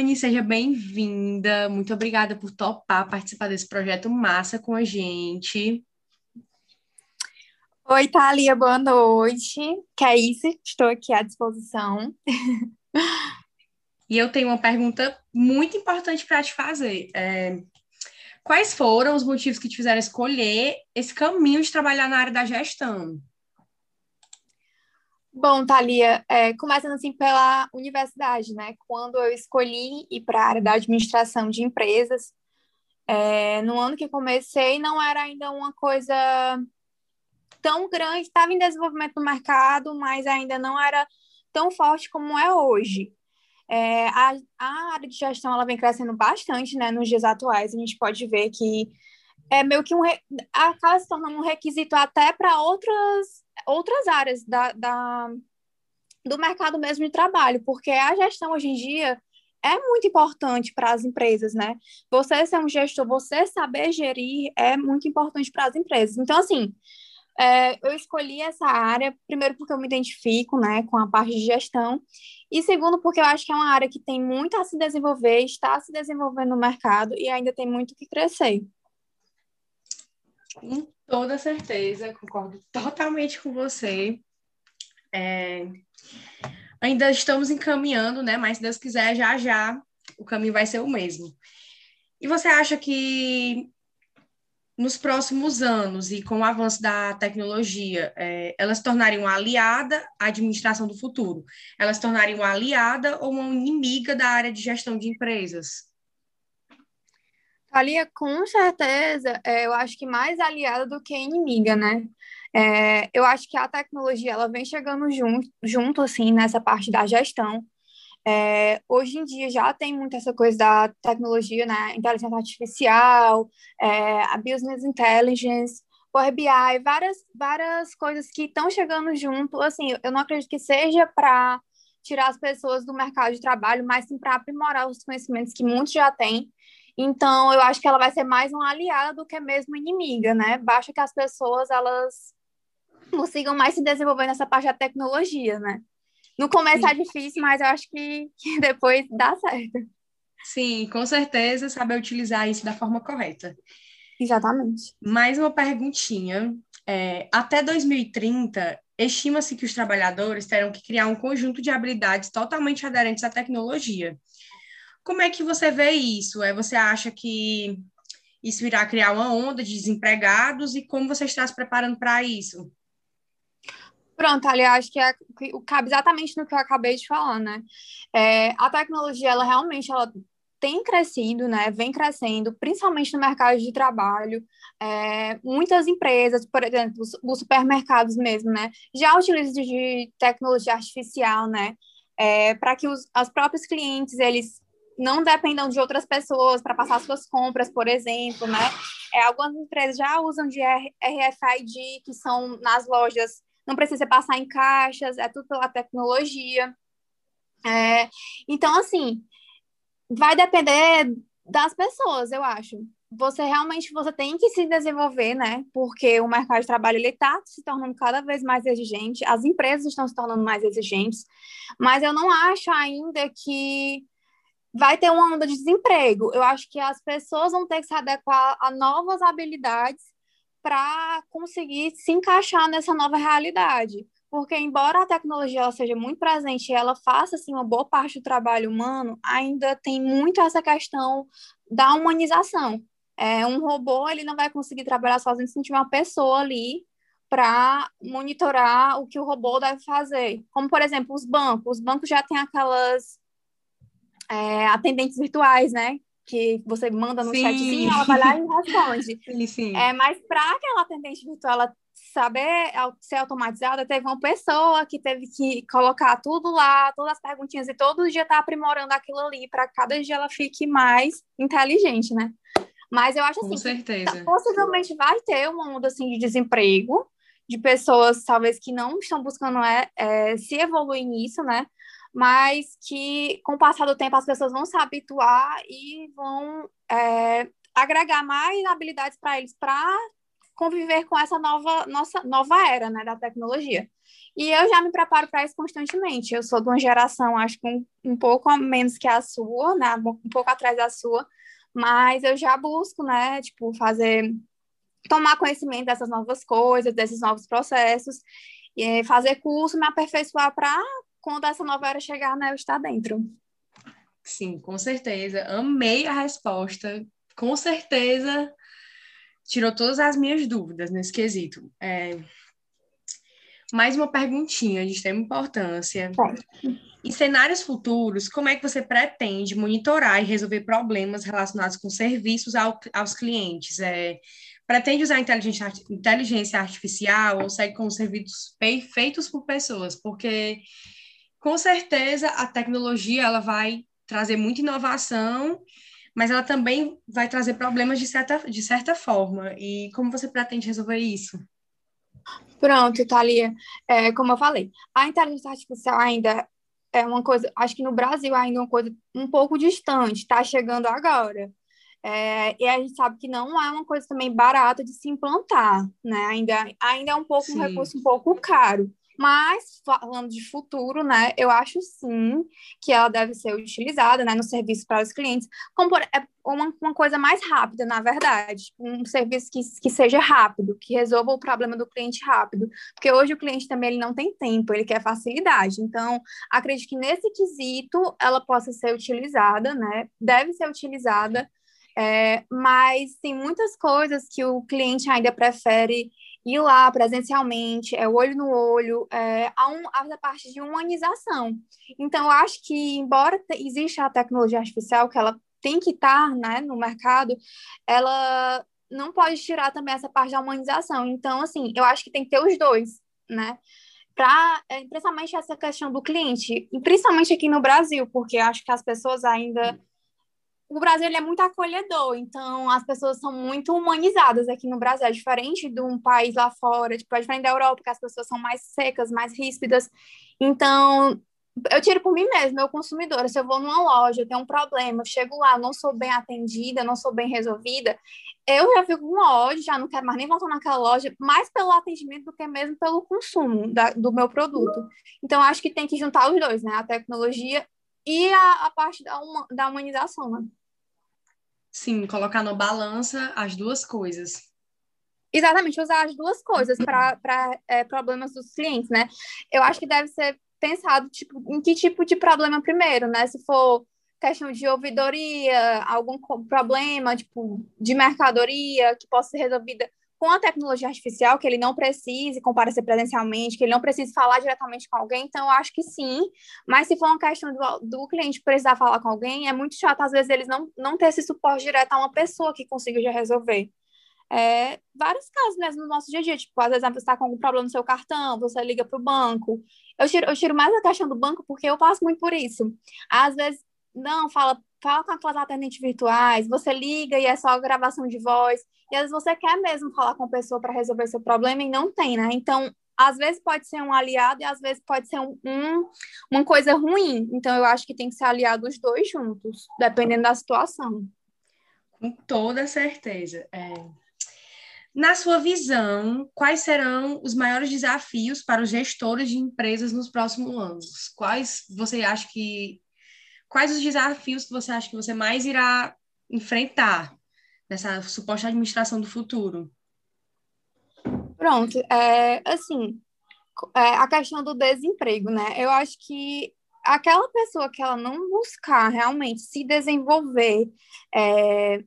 Dani, seja bem-vinda. Muito obrigada por topar participar desse projeto massa com a gente. Oi, Thalia, boa noite. Que é isso? Estou aqui à disposição. E eu tenho uma pergunta muito importante para te fazer. É, quais foram os motivos que te fizeram escolher esse caminho de trabalhar na área da gestão? Bom, Thalia, é, começando assim pela universidade, né? Quando eu escolhi ir para a área da administração de empresas, é, no ano que comecei, não era ainda uma coisa tão grande, estava em desenvolvimento no mercado, mas ainda não era tão forte como é hoje. É, a, a área de gestão ela vem crescendo bastante, né? Nos dias atuais, a gente pode ver que é meio que um acaba se tornando um requisito até para outras outras áreas da, da, do mercado mesmo de trabalho, porque a gestão hoje em dia é muito importante para as empresas, né? Você ser um gestor, você saber gerir é muito importante para as empresas. Então, assim, é, eu escolhi essa área, primeiro porque eu me identifico, né, com a parte de gestão, e segundo porque eu acho que é uma área que tem muito a se desenvolver, está se desenvolvendo no mercado e ainda tem muito que crescer. Com toda certeza, concordo totalmente com você. É, ainda estamos encaminhando, né? Mas se Deus quiser, já já o caminho vai ser o mesmo. E você acha que nos próximos anos e com o avanço da tecnologia, é, elas se tornariam aliada à administração do futuro? Elas se tornariam aliada ou uma inimiga da área de gestão de empresas? Thalia, com certeza, é, eu acho que mais aliada do que inimiga, né? É, eu acho que a tecnologia ela vem chegando junto, junto assim, nessa parte da gestão. É, hoje em dia já tem muito essa coisa da tecnologia, né? Inteligência artificial, é, a business intelligence, Power BI, várias, várias coisas que estão chegando junto. Assim, eu não acredito que seja para tirar as pessoas do mercado de trabalho, mas sim para aprimorar os conhecimentos que muitos já têm então, eu acho que ela vai ser mais uma aliada do que mesmo inimiga, né? Basta que as pessoas, elas consigam mais se desenvolver nessa parte da tecnologia, né? No começo Sim. é difícil, mas eu acho que, que depois dá certo. Sim, com certeza, saber utilizar isso da forma correta. Exatamente. Mais uma perguntinha. É, até 2030, estima-se que os trabalhadores terão que criar um conjunto de habilidades totalmente aderentes à tecnologia. Como é que você vê isso? É, você acha que isso irá criar uma onda de desempregados e como você está se preparando para isso? Pronto, ali acho que é, cabe exatamente no que eu acabei de falar, né? É, a tecnologia, ela realmente ela tem crescido, né? Vem crescendo, principalmente no mercado de trabalho. É, muitas empresas, por exemplo, os, os, supermercados mesmo, né? Já utilizam de tecnologia artificial, né? É, para que os, os próprios clientes eles não dependam de outras pessoas para passar suas compras, por exemplo, né? É, algumas empresas já usam de RFID, que são nas lojas, não precisa passar em caixas, é tudo pela tecnologia. É, então, assim, vai depender das pessoas, eu acho. Você realmente você tem que se desenvolver, né? Porque o mercado de trabalho ele está se tornando cada vez mais exigente, as empresas estão se tornando mais exigentes, mas eu não acho ainda que vai ter uma onda de desemprego. Eu acho que as pessoas vão ter que se adequar a novas habilidades para conseguir se encaixar nessa nova realidade. Porque, embora a tecnologia seja muito presente e ela faça assim, uma boa parte do trabalho humano, ainda tem muito essa questão da humanização. É, um robô ele não vai conseguir trabalhar sozinho se não tiver uma pessoa ali para monitorar o que o robô deve fazer. Como, por exemplo, os bancos. Os bancos já têm aquelas é, atendentes virtuais, né? Que você manda no sim. chatzinho, ela vai lá e responde. Sim, sim. É, mas para aquela atendente virtual ela saber ser automatizada, teve uma pessoa que teve que colocar tudo lá, todas as perguntinhas, e todo dia tá aprimorando aquilo ali, para cada dia ela fique mais inteligente, né? Mas eu acho assim, Com certeza. possivelmente vai ter uma onda assim de desemprego, de pessoas talvez que não estão buscando é, é, se evoluir nisso, né? Mas que com o passar do tempo as pessoas vão se habituar e vão é, agregar mais habilidades para eles para conviver com essa nova, nossa, nova era, né, da tecnologia. E eu já me preparo para isso constantemente. Eu sou de uma geração, acho que um, um pouco menos que a sua, né, um pouco atrás da sua, mas eu já busco, né, tipo, fazer, tomar conhecimento dessas novas coisas, desses novos processos, e fazer curso, me aperfeiçoar para quando essa nova era chegar, né, eu estar dentro. Sim, com certeza. Amei a resposta. Com certeza tirou todas as minhas dúvidas nesse quesito. É... Mais uma perguntinha de extrema importância. Em cenários futuros, como é que você pretende monitorar e resolver problemas relacionados com serviços ao, aos clientes? É, pretende usar inteligência, inteligência artificial ou segue com serviços feitos por pessoas? Porque, com certeza, a tecnologia ela vai trazer muita inovação, mas ela também vai trazer problemas de certa, de certa forma. E como você pretende resolver isso? Pronto, Thalia. É, como eu falei, a inteligência artificial ainda é uma coisa, acho que no Brasil ainda é uma coisa um pouco distante, está chegando agora. É, e a gente sabe que não é uma coisa também barata de se implantar, né? Ainda, ainda é um pouco Sim. um recurso um pouco caro. Mas, falando de futuro, né, eu acho sim que ela deve ser utilizada né, no serviço para os clientes, como por, é uma, uma coisa mais rápida, na verdade. Um serviço que, que seja rápido, que resolva o problema do cliente rápido. Porque hoje o cliente também ele não tem tempo, ele quer facilidade. Então, acredito que nesse quesito ela possa ser utilizada, né? Deve ser utilizada. É, mas tem muitas coisas que o cliente ainda prefere ir lá presencialmente, é olho no olho, é, há, um, há a parte de humanização. Então, eu acho que, embora exista a tecnologia artificial, que ela tem que estar né, no mercado, ela não pode tirar também essa parte da humanização. Então, assim, eu acho que tem que ter os dois, né? Para, é, principalmente essa questão do cliente, principalmente aqui no Brasil, porque acho que as pessoas ainda o Brasil é muito acolhedor, então as pessoas são muito humanizadas aqui no Brasil, é diferente de um país lá fora, tipo, é diferente da Europa, que as pessoas são mais secas, mais ríspidas. Então, eu tiro por mim mesma, eu consumidora, se eu vou numa loja, eu tenho um problema, eu chego lá, não sou bem atendida, não sou bem resolvida, eu já fico com ódio, já não quero mais nem voltar naquela loja, mais pelo atendimento do que mesmo pelo consumo da, do meu produto. Então, acho que tem que juntar os dois, né? A tecnologia e a, a parte da, uma, da humanização, né? Sim, colocar na balança as duas coisas. Exatamente, usar as duas coisas para é, problemas dos clientes, né? Eu acho que deve ser pensado tipo, em que tipo de problema primeiro, né? Se for questão de ouvidoria, algum problema tipo de mercadoria que possa ser resolvida com a tecnologia artificial, que ele não precise comparecer presencialmente, que ele não precise falar diretamente com alguém, então eu acho que sim. Mas se for uma questão do, do cliente precisar falar com alguém, é muito chato, às vezes, eles não, não ter esse suporte direto a uma pessoa que consiga já resolver. É, vários casos mesmo no nosso dia a dia, tipo, às vezes você está com algum problema no seu cartão, você liga para o banco. Eu tiro, eu tiro mais a questão do banco porque eu passo muito por isso. Às vezes, não, fala, fala com aquelas atendentes virtuais, você liga e é só gravação de voz. E às vezes você quer mesmo falar com a pessoa para resolver seu problema e não tem, né? Então, às vezes pode ser um aliado e às vezes pode ser um, um, uma coisa ruim. Então, eu acho que tem que ser aliado os dois juntos, dependendo da situação. Com toda certeza. É... Na sua visão, quais serão os maiores desafios para os gestores de empresas nos próximos anos? Quais você acha que quais os desafios que você acha que você mais irá enfrentar nessa suposta administração do futuro? Pronto, é, assim, é, a questão do desemprego, né? Eu acho que aquela pessoa que ela não buscar realmente se desenvolver, é,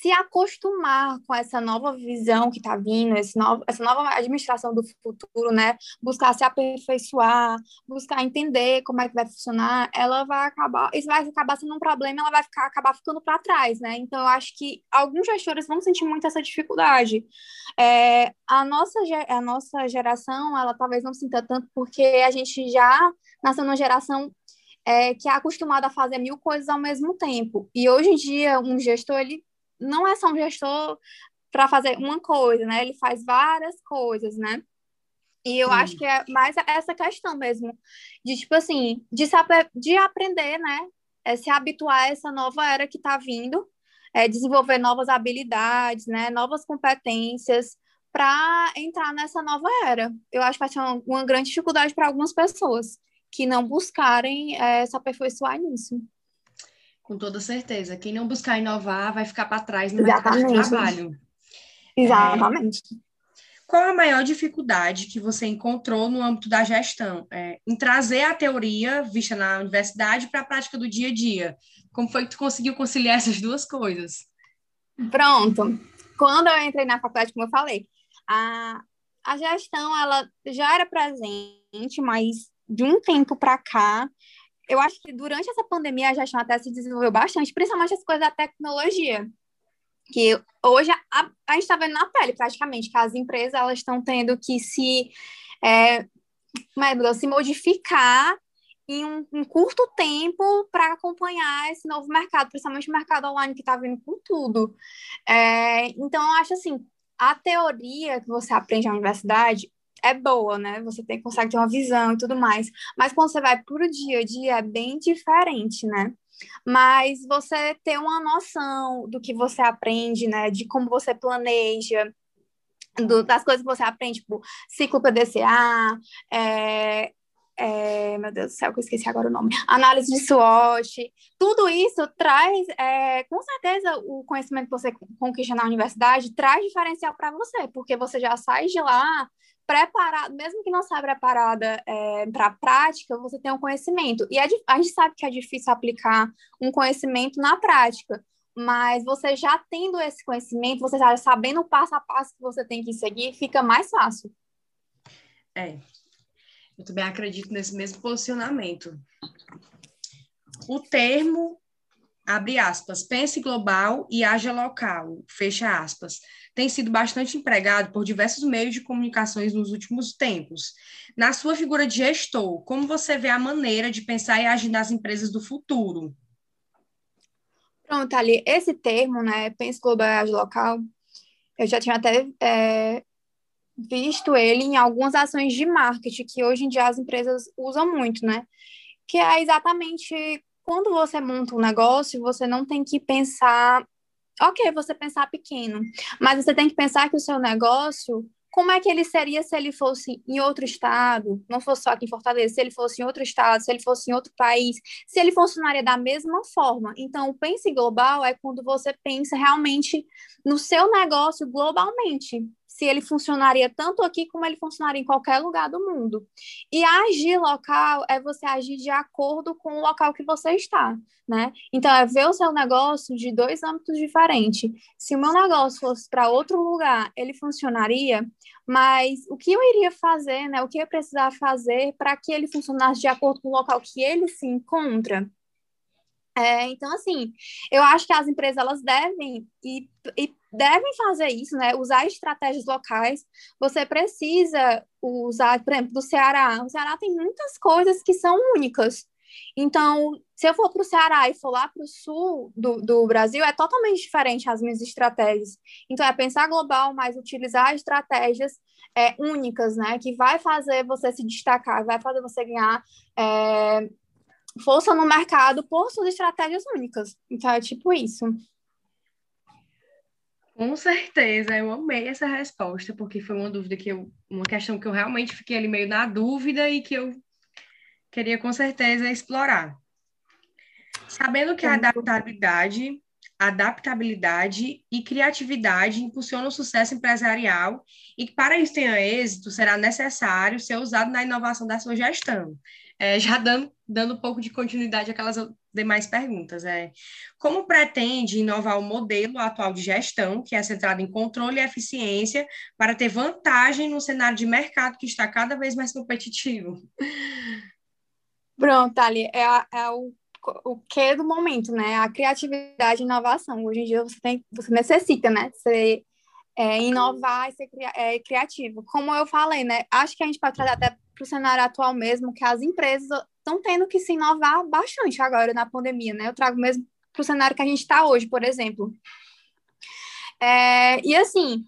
se acostumar com essa nova visão que está vindo, esse novo, essa nova administração do futuro, né? Buscar se aperfeiçoar, buscar entender como é que vai funcionar, ela vai acabar, isso vai acabar sendo um problema, ela vai ficar, acabar ficando para trás, né? Então, eu acho que alguns gestores vão sentir muito essa dificuldade. É, a, nossa, a nossa geração, ela talvez não sinta tanto, porque a gente já nasceu numa geração é, que é acostumada a fazer mil coisas ao mesmo tempo. E hoje em dia, um gestor, ele não é só um gestor para fazer uma coisa, né? Ele faz várias coisas, né? E eu Sim. acho que é mais essa questão mesmo, de tipo assim, de saber, de aprender, né? É se habituar a essa nova era que está vindo, é, desenvolver novas habilidades, né, novas competências para entrar nessa nova era. Eu acho que vai ser uma, uma grande dificuldade para algumas pessoas que não buscarem é, se aperfeiçoar nisso. Com toda certeza. Quem não buscar inovar vai ficar para trás no Exatamente. mercado de trabalho. Exatamente. É... Qual a maior dificuldade que você encontrou no âmbito da gestão? É, em trazer a teoria vista na universidade para a prática do dia a dia? Como foi que tu conseguiu conciliar essas duas coisas? Pronto. Quando eu entrei na faculdade, como eu falei, a, a gestão ela já era presente, mas de um tempo para cá, eu acho que durante essa pandemia a gestão até se desenvolveu bastante, principalmente as coisas da tecnologia que hoje a, a gente está vendo na pele praticamente que as empresas elas estão tendo que se é, se modificar em um, um curto tempo para acompanhar esse novo mercado, principalmente o mercado online que está vindo com tudo. É, então, eu acho assim, a teoria que você aprende na universidade é boa, né? Você tem, consegue ter uma visão e tudo mais. Mas quando você vai para o dia a dia, é bem diferente, né? mas você ter uma noção do que você aprende, né, de como você planeja, do, das coisas que você aprende, tipo, ciclo PDCA, é, é, meu Deus do céu, que eu esqueci agora o nome, análise de SWOT, tudo isso traz, é, com certeza, o conhecimento que você conquista na universidade traz diferencial para você, porque você já sai de lá preparado, mesmo que não seja preparada é, para a prática, você tem um conhecimento. E é, a gente sabe que é difícil aplicar um conhecimento na prática, mas você já tendo esse conhecimento, você já sabendo o passo a passo que você tem que seguir, fica mais fácil. É, eu também acredito nesse mesmo posicionamento. O termo, abre aspas, pense global e haja local, fecha aspas tem sido bastante empregado por diversos meios de comunicações nos últimos tempos. Na sua figura de gestor, como você vê a maneira de pensar e agir nas empresas do futuro? Pronto, ali, esse termo, né, pense global e age local, eu já tinha até é, visto ele em algumas ações de marketing que hoje em dia as empresas usam muito, né? Que é exatamente quando você monta um negócio, você não tem que pensar ok você pensar pequeno, mas você tem que pensar que o seu negócio, como é que ele seria se ele fosse em outro estado, não fosse só aqui em Fortaleza, se ele fosse em outro estado, se ele fosse em outro país, se ele funcionaria da mesma forma. Então, o pense global é quando você pensa realmente no seu negócio globalmente se ele funcionaria tanto aqui como ele funcionaria em qualquer lugar do mundo. E agir local é você agir de acordo com o local que você está, né? Então, é ver o seu negócio de dois âmbitos diferentes. Se o meu negócio fosse para outro lugar, ele funcionaria, mas o que eu iria fazer, né? O que eu precisar fazer para que ele funcionasse de acordo com o local que ele se encontra? É, então, assim, eu acho que as empresas elas devem e, e, devem fazer isso, né? Usar estratégias locais. Você precisa usar, por exemplo, do Ceará. O Ceará tem muitas coisas que são únicas. Então, se eu for para o Ceará e for lá para o sul do, do Brasil, é totalmente diferente as minhas estratégias. Então, é pensar global, mas utilizar estratégias é, únicas, né? Que vai fazer você se destacar, vai fazer você ganhar. É, força no mercado por suas estratégias únicas. Então, é tipo isso. Com certeza, eu amei essa resposta, porque foi uma dúvida que eu, uma questão que eu realmente fiquei ali meio na dúvida e que eu queria com certeza explorar. Sabendo que a adaptabilidade, adaptabilidade e criatividade impulsionam o sucesso empresarial e que para isso tenha êxito, será necessário ser usado na inovação da sua gestão. É, já dando, dando um pouco de continuidade àquelas demais perguntas. É, como pretende inovar o modelo atual de gestão, que é centrado em controle e eficiência, para ter vantagem no cenário de mercado que está cada vez mais competitivo? Pronto, Ali, é, é o, o que do momento, né? A criatividade e inovação. Hoje em dia você, tem, você necessita, né? Ser, é, inovar e ser é, criativo. Como eu falei, né? Acho que a gente pode trazer até para o cenário atual mesmo, que as empresas estão tendo que se inovar bastante agora na pandemia, né? Eu trago mesmo para o cenário que a gente está hoje, por exemplo. É, e assim,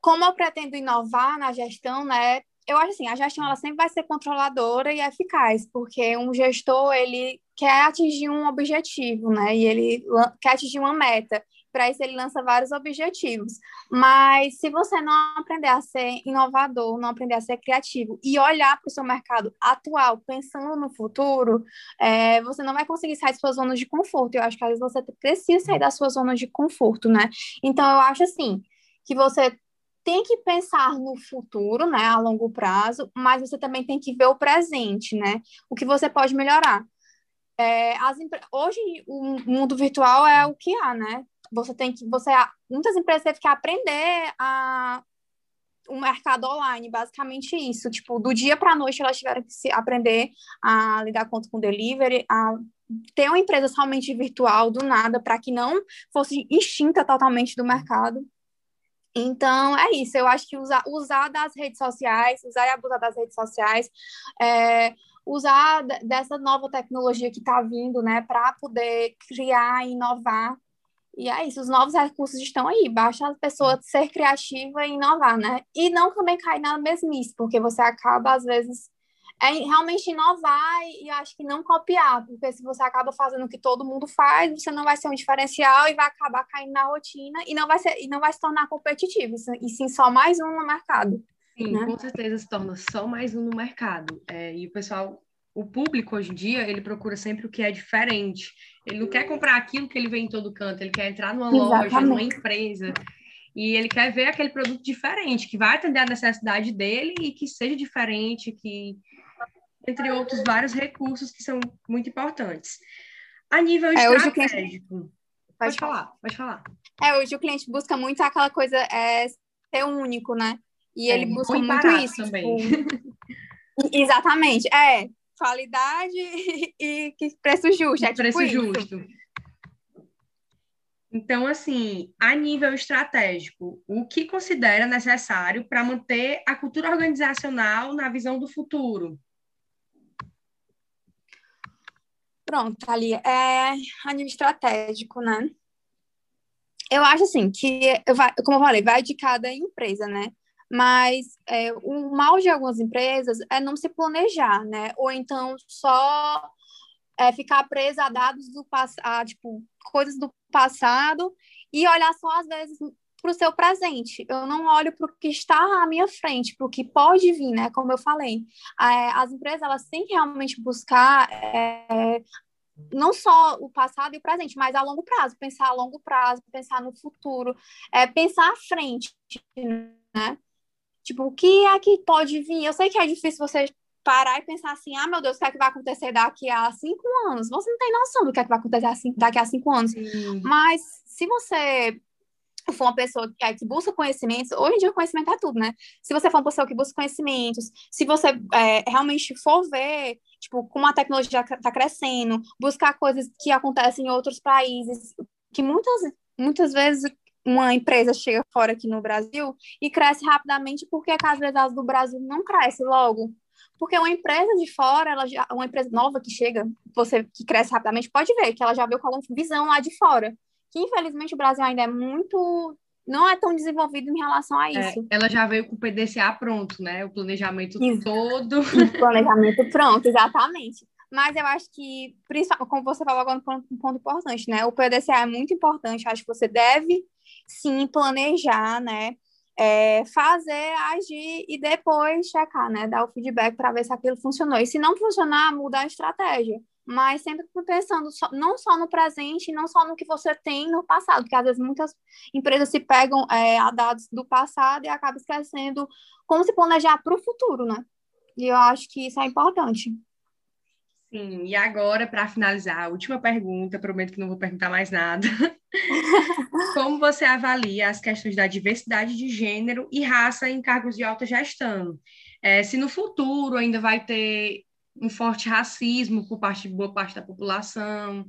como eu pretendo inovar na gestão, né? eu acho assim, a gestão ela sempre vai ser controladora e eficaz, porque um gestor ele quer atingir um objetivo, né? E ele quer atingir uma meta. Para isso ele lança vários objetivos. Mas se você não aprender a ser inovador, não aprender a ser criativo e olhar para o seu mercado atual, pensando no futuro, é, você não vai conseguir sair da sua zona de conforto. Eu acho que às vezes você precisa sair da sua zona de conforto, né? Então eu acho assim que você tem que pensar no futuro, né, a longo prazo, mas você também tem que ver o presente, né? O que você pode melhorar. É, as, hoje o mundo virtual é o que há, né? Você tem que, você, muitas empresas têm que aprender a o mercado online, basicamente isso. Tipo, do dia para a noite elas tiveram que se aprender a lidar com, com delivery, a ter uma empresa somente virtual do nada, para que não fosse extinta totalmente do mercado. Então, é isso. Eu acho que usar, usar das redes sociais, usar e abusar das redes sociais, é, usar dessa nova tecnologia que está vindo, né, para poder criar, inovar. E é isso, os novos recursos estão aí, basta a pessoa ser criativa e inovar, né? E não também cair na mesmice, porque você acaba, às vezes, é realmente inovar e, e acho que não copiar, porque se você acaba fazendo o que todo mundo faz, você não vai ser um diferencial e vai acabar caindo na rotina e não vai, ser, e não vai se tornar competitivo, e sim só mais um no mercado. Sim, né? com certeza se torna só mais um no mercado. É, e o pessoal, o público hoje em dia, ele procura sempre o que é diferente. Ele não quer comprar aquilo que ele vê em todo canto, ele quer entrar numa Exatamente. loja, numa empresa. E ele quer ver aquele produto diferente, que vai atender a necessidade dele e que seja diferente, que entre outros vários recursos que são muito importantes. A nível é, estratégico. Cliente... Pode, pode falar, pode falar. É, hoje o cliente busca muito aquela coisa é, ser único, né? E é, ele busca muito isso. Também. Tipo... Exatamente. É, qualidade e, e preço justo. É tipo preço isso. justo. Então, assim, a nível estratégico, o que considera necessário para manter a cultura organizacional na visão do futuro? Pronto, ali é a nível estratégico, né? Eu acho assim que, como eu falei, vai de cada empresa, né? Mas é, o mal de algumas empresas é não se planejar, né? Ou então só é, ficar presa a dados do passado, tipo, coisas do passado e olhar só às vezes para o seu presente. Eu não olho para o que está à minha frente, para o que pode vir, né? Como eu falei, é, as empresas elas têm que realmente buscar é, não só o passado e o presente, mas a longo prazo, pensar a longo prazo, pensar no futuro, é, pensar à frente, né? Tipo, o que é que pode vir? Eu sei que é difícil você parar e pensar assim, ah, meu Deus, o que é que vai acontecer daqui a cinco anos? Você não tem noção do que é que vai acontecer daqui a cinco anos. Sim. Mas se você for uma pessoa que, é, que busca conhecimentos, hoje em dia o conhecimento é tudo, né? Se você for uma pessoa que busca conhecimentos, se você é, realmente for ver, tipo, como a tecnologia está crescendo, buscar coisas que acontecem em outros países, que muitas, muitas vezes uma empresa chega fora aqui no Brasil e cresce rapidamente, porque às vezes as do Brasil não cresce logo. Porque uma empresa de fora, ela já, uma empresa nova que chega, você que cresce rapidamente, pode ver que ela já veio com alguma visão lá de fora que infelizmente o Brasil ainda é muito não é tão desenvolvido em relação a é, isso. É, ela já veio com o PDCA pronto, né? O planejamento todo. O planejamento pronto, exatamente. Mas eu acho que, principalmente, como você falou agora, um ponto importante, né? O PDCA é muito importante. Acho que você deve, sim, planejar, né? É, fazer, agir e depois checar, né? Dar o feedback para ver se aquilo funcionou. E se não funcionar, mudar a estratégia mas sempre pensando só, não só no presente, não só no que você tem no passado, porque às vezes muitas empresas se pegam é, a dados do passado e acabam esquecendo como se planejar para o futuro, né? E eu acho que isso é importante. Sim, e agora, para finalizar, a última pergunta, prometo que não vou perguntar mais nada. Como você avalia as questões da diversidade de gênero e raça em cargos de alta gestão? É, se no futuro ainda vai ter um forte racismo por parte de boa parte da população.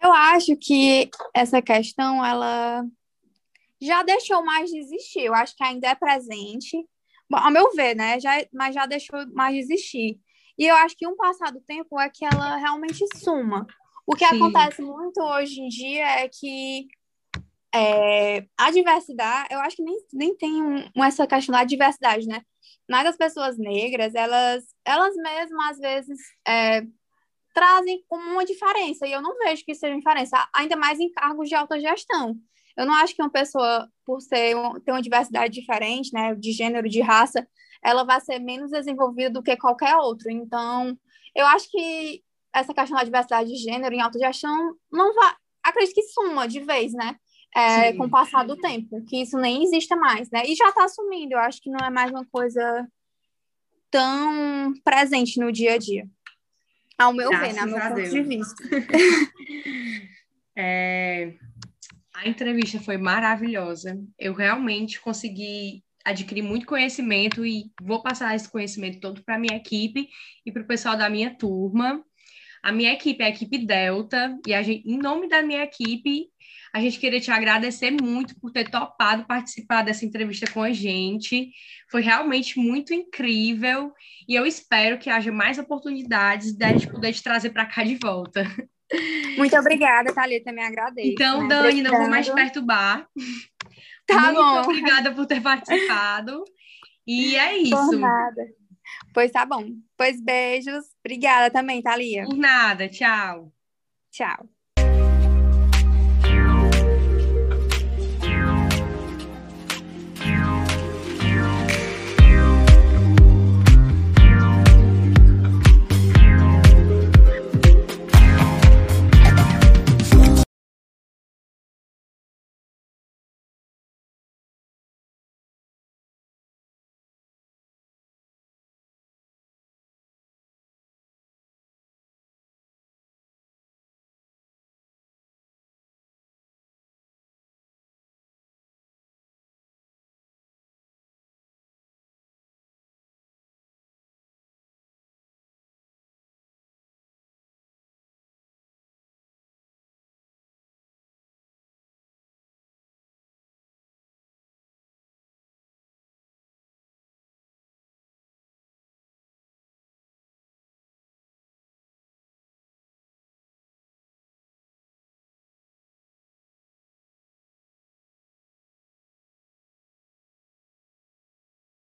Eu acho que essa questão ela já deixou mais de existir. Eu acho que ainda é presente, Bom, ao meu ver, né? Já, mas já deixou mais de existir. E eu acho que um passado tempo é que ela realmente suma. O que Sim. acontece muito hoje em dia é que é, a diversidade, eu acho que nem, nem tem um, essa questão da diversidade, né? Mas as pessoas negras, elas, elas mesmas, às vezes, é, trazem como uma diferença, e eu não vejo que seja diferença, ainda mais em cargos de alta gestão. Eu não acho que uma pessoa, por ser, ter uma diversidade diferente, né, de gênero, de raça, ela vai ser menos desenvolvida do que qualquer outro. Então, eu acho que essa questão da diversidade de gênero em autogestão não vai. Acredito que suma de vez, né? É, com o passar do tempo, que isso nem exista mais, né? E já está assumindo, eu acho que não é mais uma coisa tão presente no dia a dia. Ao meu Graças ver, né? Meu ponto Deus. de vista. é, a entrevista foi maravilhosa. Eu realmente consegui adquirir muito conhecimento e vou passar esse conhecimento todo para a minha equipe e para o pessoal da minha turma. A minha equipe é a equipe Delta, e gente, em nome da minha equipe, a gente queria te agradecer muito por ter topado participar dessa entrevista com a gente. Foi realmente muito incrível e eu espero que haja mais oportunidades de a gente poder te trazer para cá de volta. Muito obrigada, Thalita, me agradeço. Então, né? Dani, não vou mais perturbar. Tá muito bom. obrigada por ter participado. E é isso. Por nada. Pois tá bom. Pois beijos. Obrigada também, Thalia. Por nada. Tchau. Tchau.